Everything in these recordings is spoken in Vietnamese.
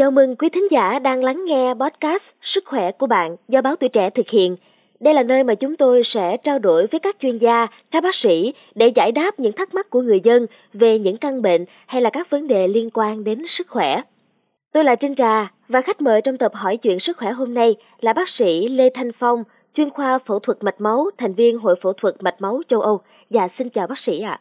Chào mừng quý thính giả đang lắng nghe podcast Sức khỏe của bạn do báo tuổi trẻ thực hiện. Đây là nơi mà chúng tôi sẽ trao đổi với các chuyên gia, các bác sĩ để giải đáp những thắc mắc của người dân về những căn bệnh hay là các vấn đề liên quan đến sức khỏe. Tôi là Trinh Trà và khách mời trong tập hỏi chuyện sức khỏe hôm nay là bác sĩ Lê Thanh Phong, chuyên khoa phẫu thuật mạch máu, thành viên Hội phẫu thuật mạch máu châu Âu. Dạ xin chào bác sĩ ạ.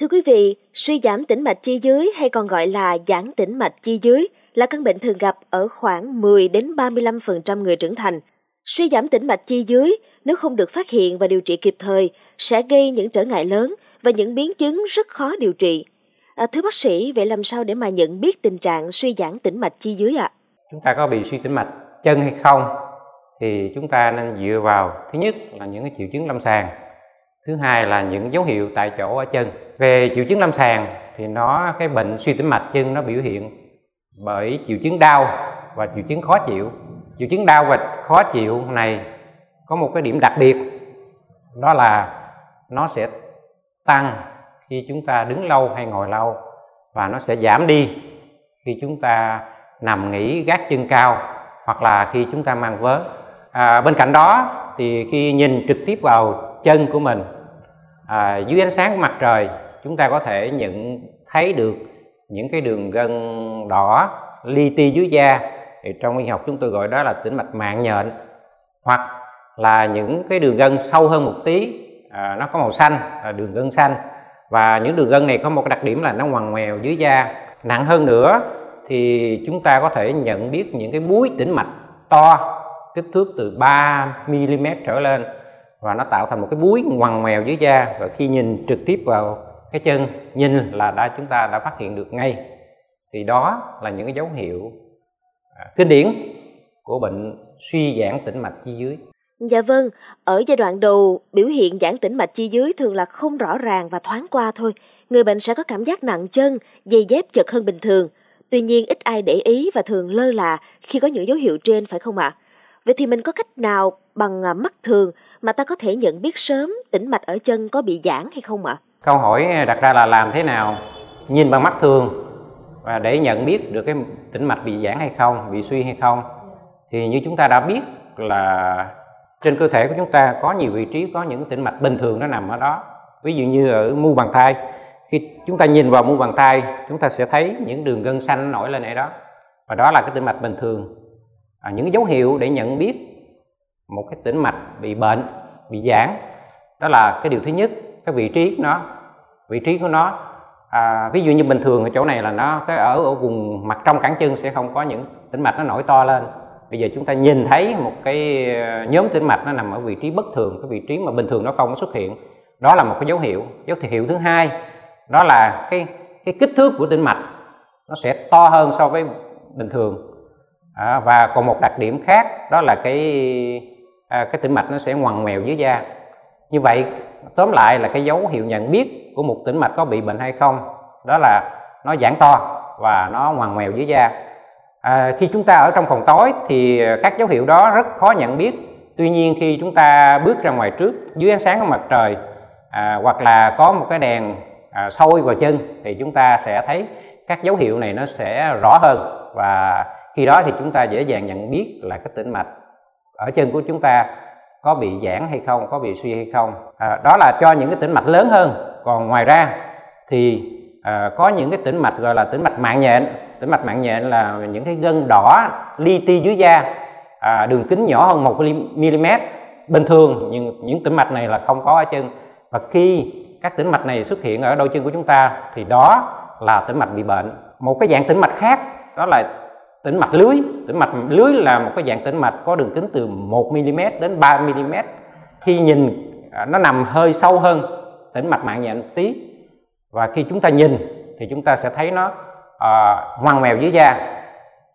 Thưa quý vị, suy giảm tĩnh mạch chi dưới hay còn gọi là giãn tĩnh mạch chi dưới là căn bệnh thường gặp ở khoảng 10 đến 35% người trưởng thành. Suy giảm tĩnh mạch chi dưới nếu không được phát hiện và điều trị kịp thời sẽ gây những trở ngại lớn và những biến chứng rất khó điều trị. À, thưa bác sĩ, vậy làm sao để mà nhận biết tình trạng suy giãn tĩnh mạch chi dưới ạ? À? Chúng ta có bị suy tĩnh mạch chân hay không thì chúng ta nên dựa vào thứ nhất là những cái triệu chứng lâm sàng thứ hai là những dấu hiệu tại chỗ ở chân. Về triệu chứng lâm sàng thì nó cái bệnh suy tĩnh mạch chân nó biểu hiện bởi triệu chứng đau và triệu chứng khó chịu. Triệu chứng đau và khó chịu này có một cái điểm đặc biệt đó là nó sẽ tăng khi chúng ta đứng lâu hay ngồi lâu và nó sẽ giảm đi khi chúng ta nằm nghỉ gác chân cao hoặc là khi chúng ta mang vớ. À, bên cạnh đó thì khi nhìn trực tiếp vào chân của mình à, dưới ánh sáng của mặt trời chúng ta có thể nhận thấy được những cái đường gân đỏ li ti dưới da. Thì trong y học chúng tôi gọi đó là tĩnh mạch mạng nhện hoặc là những cái đường gân sâu hơn một tí à, nó có màu xanh là đường gân xanh. Và những đường gân này có một cái đặc điểm là nó ngoằn ngoèo dưới da. Nặng hơn nữa thì chúng ta có thể nhận biết những cái búi tĩnh mạch to kích thước từ 3 mm trở lên và nó tạo thành một cái búi ngoằn ngoèo dưới da và khi nhìn trực tiếp vào cái chân nhìn là đã chúng ta đã phát hiện được ngay thì đó là những cái dấu hiệu à, kinh điển của bệnh suy giãn tĩnh mạch chi dưới Dạ vâng, ở giai đoạn đầu biểu hiện giãn tĩnh mạch chi dưới thường là không rõ ràng và thoáng qua thôi. Người bệnh sẽ có cảm giác nặng chân, dây dép chật hơn bình thường. Tuy nhiên ít ai để ý và thường lơ là khi có những dấu hiệu trên phải không ạ? À? Vậy thì mình có cách nào bằng à, mắt thường mà ta có thể nhận biết sớm tĩnh mạch ở chân có bị giãn hay không ạ? À? Câu hỏi à, đặt ra là làm thế nào nhìn bằng mắt thường và để nhận biết được cái tĩnh mạch bị giãn hay không, bị suy hay không. Thì như chúng ta đã biết là trên cơ thể của chúng ta có nhiều vị trí có những tĩnh mạch bình thường nó nằm ở đó. Ví dụ như ở mu bàn tay, khi chúng ta nhìn vào mu bàn tay, chúng ta sẽ thấy những đường gân xanh nổi lên ở đó. Và đó là cái tĩnh mạch bình thường. À, những dấu hiệu để nhận biết một cái tĩnh mạch bị bệnh, bị giãn đó là cái điều thứ nhất, cái vị trí của nó. Vị trí của nó à, ví dụ như bình thường ở chỗ này là nó cái ở ở vùng mặt trong cẳng chân sẽ không có những tĩnh mạch nó nổi to lên. Bây giờ chúng ta nhìn thấy một cái ờ, nhóm tĩnh mạch nó nằm ở vị trí bất thường cái vị trí mà bình thường nó không có xuất hiện. Đó là một cái dấu hiệu. Dấu hiệu thứ hai đó là cái cái kích thước của tĩnh mạch nó sẽ to hơn so với bình thường à, và còn một đặc điểm khác đó là cái à, cái tĩnh mạch nó sẽ ngoằn ngoèo dưới da. Như vậy tóm lại là cái dấu hiệu nhận biết của một tĩnh mạch có bị bệnh hay không đó là nó giãn to và nó ngoằn ngoèo dưới da. À, khi chúng ta ở trong phòng tối thì các dấu hiệu đó rất khó nhận biết. Tuy nhiên khi chúng ta bước ra ngoài trước dưới ánh sáng của mặt trời à, hoặc là có một cái đèn à, sôi vào chân thì chúng ta sẽ thấy các dấu hiệu này nó sẽ rõ hơn và khi đó thì chúng ta dễ dàng nhận biết là cái tĩnh mạch ở chân của chúng ta có bị giãn hay không có bị suy hay không. À, đó là cho những cái tĩnh mạch lớn hơn. Còn ngoài ra thì à, có những cái tĩnh mạch gọi là tĩnh mạch mạng nhện. Tĩnh mạch mạng nhện là những cái gân đỏ li ti dưới da à, đường kính nhỏ hơn một mm bình thường nhưng những tĩnh mạch này là không có ở chân. Và khi các tĩnh mạch này xuất hiện ở đôi chân của chúng ta thì đó là tĩnh mạch bị bệnh. Một cái dạng tĩnh mạch khác đó là tĩnh mạch lưới. Tĩnh mạch lưới là một cái dạng tĩnh mạch có đường kính từ 1 mm đến 3 mm khi nhìn à, nó nằm hơi sâu hơn tĩnh mạch mạng nhện tí. Và khi chúng ta nhìn thì chúng ta sẽ thấy nó à, ngoằn ngoèo dưới da.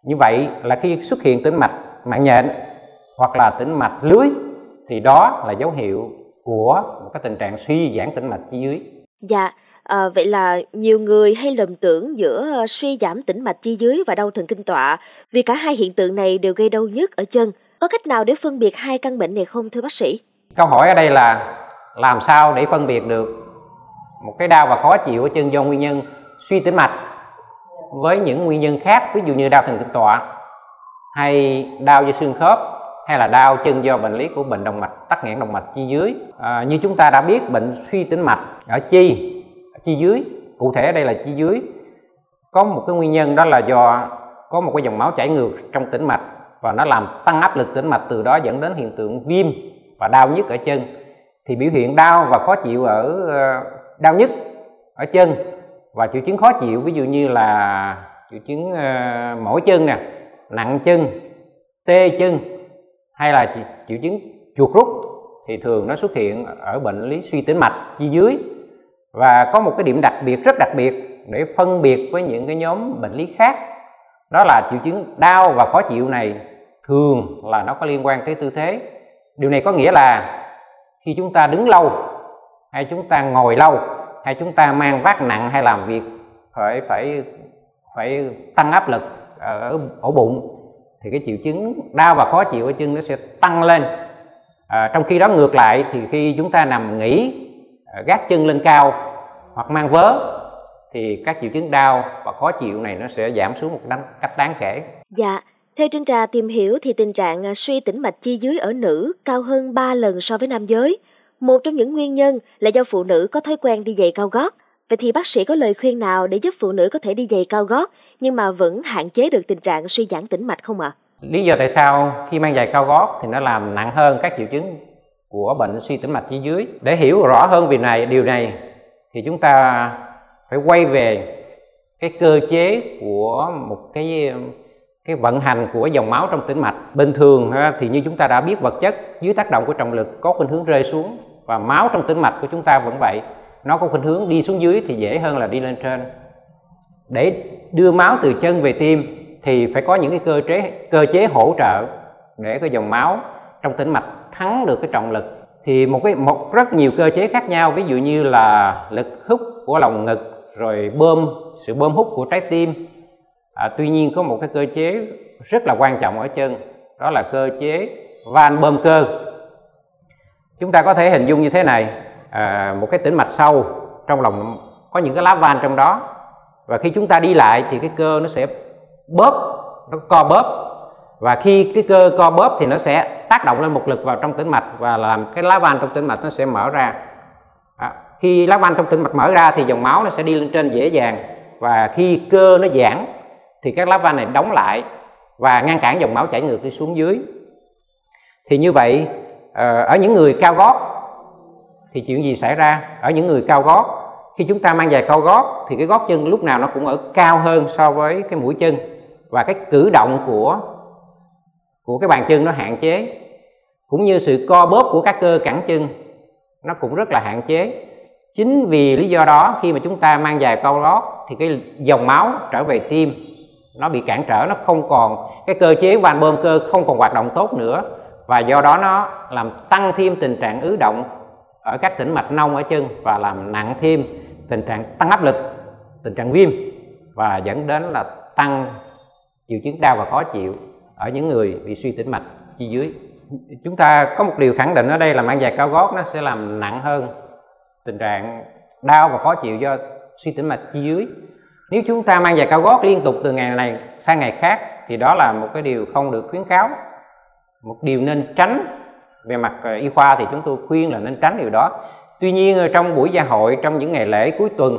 Như vậy là khi xuất hiện tĩnh mạch mạng nhện hoặc là tĩnh mạch lưới thì đó là dấu hiệu của một cái tình trạng suy giãn tĩnh mạch chi dưới. Dạ. À, vậy là nhiều người hay lầm tưởng giữa ờ, suy giảm tĩnh mạch chi dưới và đau thần kinh tọa vì cả hai hiện tượng này đều gây đau nhức ở chân. Có cách nào để phân biệt hai căn bệnh này không thưa bác sĩ? Câu hỏi ở đây là làm sao để phân biệt được một cái đau và khó chịu ở chân do nguyên nhân suy tĩnh mạch với những nguyên nhân khác ví dụ như đau thần kinh tọa hay đau do xương khớp hay là đau chân do bệnh lý của bệnh động mạch tắc nghẽn động mạch chi dưới à, như chúng ta đã biết bệnh suy tĩnh mạch ở chi chi dưới. Cụ thể ở đây là chi dưới. Có một cái nguyên nhân đó là do có một cái dòng máu chảy ngược trong tĩnh mạch và nó làm tăng áp lực tĩnh mạch, từ đó dẫn đến hiện tượng viêm và đau nhức ở chân. Thì biểu hiện đau và khó chịu ở ờ, đau nhức ở chân và triệu chứng khó chịu, ví dụ như là triệu chứng ờ, mỏi chân nè, nặng chân, tê chân hay là triệu chứng chuột rút thì thường nó xuất hiện ở bệnh lý suy tĩnh mạch chi dưới và có một cái điểm đặc biệt rất đặc biệt để phân biệt với những cái nhóm bệnh lý khác. Đó là triệu chứng đau và khó chịu này thường là nó có liên quan tới tư thế. Điều này có nghĩa là khi chúng ta đứng lâu hay chúng ta ngồi lâu hay chúng ta mang vác nặng hay làm việc phải phải phải tăng áp lực ở ổ bụng thì cái triệu chứng đau và khó chịu ở chân nó sẽ tăng lên. À, trong khi đó ngược lại thì khi chúng ta nằm nghỉ gác chân lên cao hoặc mang vớ thì các triệu chứng đau và khó chịu này nó sẽ giảm xuống một cách đáng kể. Dạ, theo Trinh Trà tìm hiểu thì tình trạng à, suy tĩnh mạch chi dưới ở nữ cao hơn 3 lần so với nam giới. Một trong những nguyên nhân là do phụ nữ có thói quen đi giày cao gót. Vậy thì bác sĩ có lời khuyên nào để giúp phụ nữ có thể đi giày cao gót nhưng mà vẫn hạn chế được tình trạng suy giãn tĩnh mạch không ạ? À? Lý do tại sao khi mang giày cao gót thì nó làm nặng hơn các triệu chứng của bệnh suy tĩnh mạch chi dưới. Để hiểu rõ hơn về này, điều này thì chúng ta phải quay về cái cơ chế của một cái cái vận hành của dòng máu trong tĩnh mạch. Bình thường thì như chúng ta đã biết, vật chất dưới tác động của trọng lực có khuynh hướng rơi xuống và máu trong tĩnh mạch của chúng ta vẫn vậy. Nó có khuynh hướng đi xuống dưới thì dễ hơn là đi lên trên. Để đưa máu từ chân về tim thì phải có những cái cơ chế cơ chế hỗ trợ để cái dòng máu trong tĩnh mạch thắng được cái trọng lực thì một cái một rất nhiều cơ chế khác nhau ví dụ như là lực hút của lòng ngực rồi bơm sự bơm hút của trái tim. À, tuy nhiên có một cái cơ chế rất là quan trọng ở chân đó là cơ chế van bơm cơ. Chúng ta có thể hình dung như thế này à, một cái tĩnh mạch sâu trong lòng có những cái lá van trong đó và khi chúng ta đi lại thì cái cơ nó sẽ bóp nó co bóp và khi cái cơ co bóp thì nó sẽ tác động lên một lực vào trong tĩnh mạch và làm cái lá van trong tĩnh mạch nó sẽ mở ra. À, khi lá van trong tĩnh mạch mở ra thì dòng máu nó sẽ đi lên trên dễ dàng. Và khi cơ nó giãn thì các lá van này đóng lại và ngăn cản dòng máu chảy ngược đi xuống dưới. Thì như vậy ờ, ở những người cao gót thì chuyện gì xảy ra? Ở những người cao gót khi chúng ta mang giày cao gót thì cái gót chân lúc nào nó cũng ở cao hơn so với cái mũi chân. Và cái cử động của của cái bàn chân nó hạn chế. Cũng như sự co bóp của các cơ cẳng chân nó cũng rất là hạn chế. Chính vì lý do đó khi mà chúng ta mang giày cao lót, thì cái dòng máu trở về tim nó bị cản trở nó không còn cái cơ chế van bơm cơ không còn hoạt động tốt nữa. Và do đó nó làm tăng thêm tình trạng ứ động ở các tĩnh mạch nông ở chân và làm nặng thêm tình trạng tăng áp lực tình trạng viêm và dẫn đến là tăng triệu chứng đau và khó chịu ở những người bị suy tĩnh mạch chi dưới. Chúng ta có một điều khẳng định ở đây là mang giày cao gót nó sẽ làm nặng hơn tình trạng đau và khó chịu do suy tĩnh mạch chi dưới. Nếu chúng ta mang giày cao gót liên tục từ ngày này sang ngày khác thì đó là một cái điều không được khuyến cáo một điều nên tránh về mặt ờ, y khoa thì chúng tôi khuyên là nên tránh điều đó. Tuy nhiên ờ, trong buổi gia hội trong những ngày lễ cuối tuần,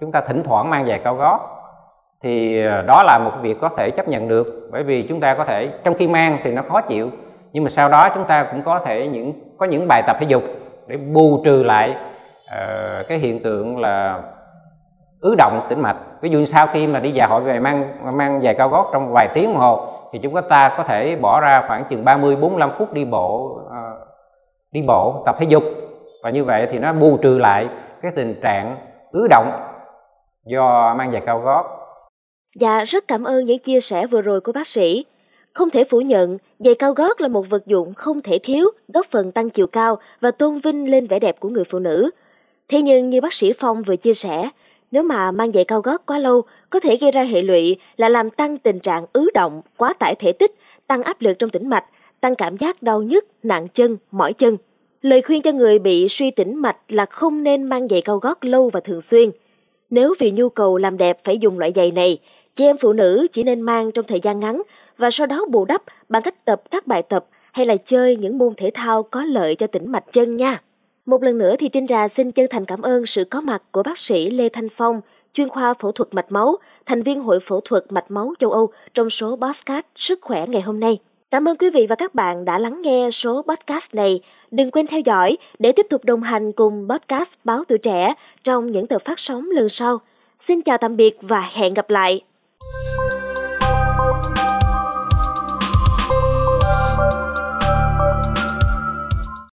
chúng ta thỉnh thoảng mang giày cao gót thì ờ, đó là một việc có thể chấp nhận được bởi vì chúng ta có thể trong khi mang thì nó khó chịu nhưng mà sau đó chúng ta cũng có thể những có những bài tập thể dục để bù trừ lại uh, cái hiện tượng là ứ động tĩnh mạch ví dụ như sau khi mà đi dạ hội về mang mang giày cao gót trong vài tiếng đồng hồ thì chúng ta có thể bỏ ra khoảng chừng 30 45 phút đi bộ uh, đi bộ tập thể dục và như vậy thì nó bù trừ lại cái tình trạng ứ động do mang giày cao gót. Dạ, rất cảm ơn những chia sẻ vừa rồi của bác sĩ. Không thể phủ nhận, giày cao gót là một vật dụng không thể thiếu, góp phần tăng chiều cao và tôn vinh lên vẻ đẹp của người phụ nữ. Thế nhưng như bác sĩ Phong vừa chia sẻ, nếu mà mang giày cao gót quá lâu có thể gây ra hệ lụy là làm tăng tình trạng ứ động, quá tải thể tích, tăng áp lực trong tĩnh mạch, tăng cảm giác đau nhức, nặng chân, mỏi chân. Lời khuyên cho người bị suy tĩnh mạch là không nên mang giày cao gót lâu và thường xuyên. Nếu vì nhu cầu làm đẹp phải dùng loại giày này, chị em phụ nữ chỉ nên mang trong thời gian ngắn và sau đó bù đắp bằng cách tập các bài tập hay là chơi những môn thể thao có lợi cho tĩnh mạch chân nha. Một lần nữa thì Trinh Trà xin chân thành cảm ơn sự có mặt của bác sĩ Lê Thanh Phong, chuyên khoa phẫu thuật mạch máu, thành viên Hội Phẫu thuật Mạch máu châu Âu trong số podcast Sức khỏe ngày hôm nay. Cảm ơn quý vị và các bạn đã lắng nghe số podcast này. Đừng quên theo dõi để tiếp tục đồng hành cùng podcast Báo Tuổi Trẻ trong những tờ phát sóng lần sau. Xin chào tạm biệt và hẹn gặp lại!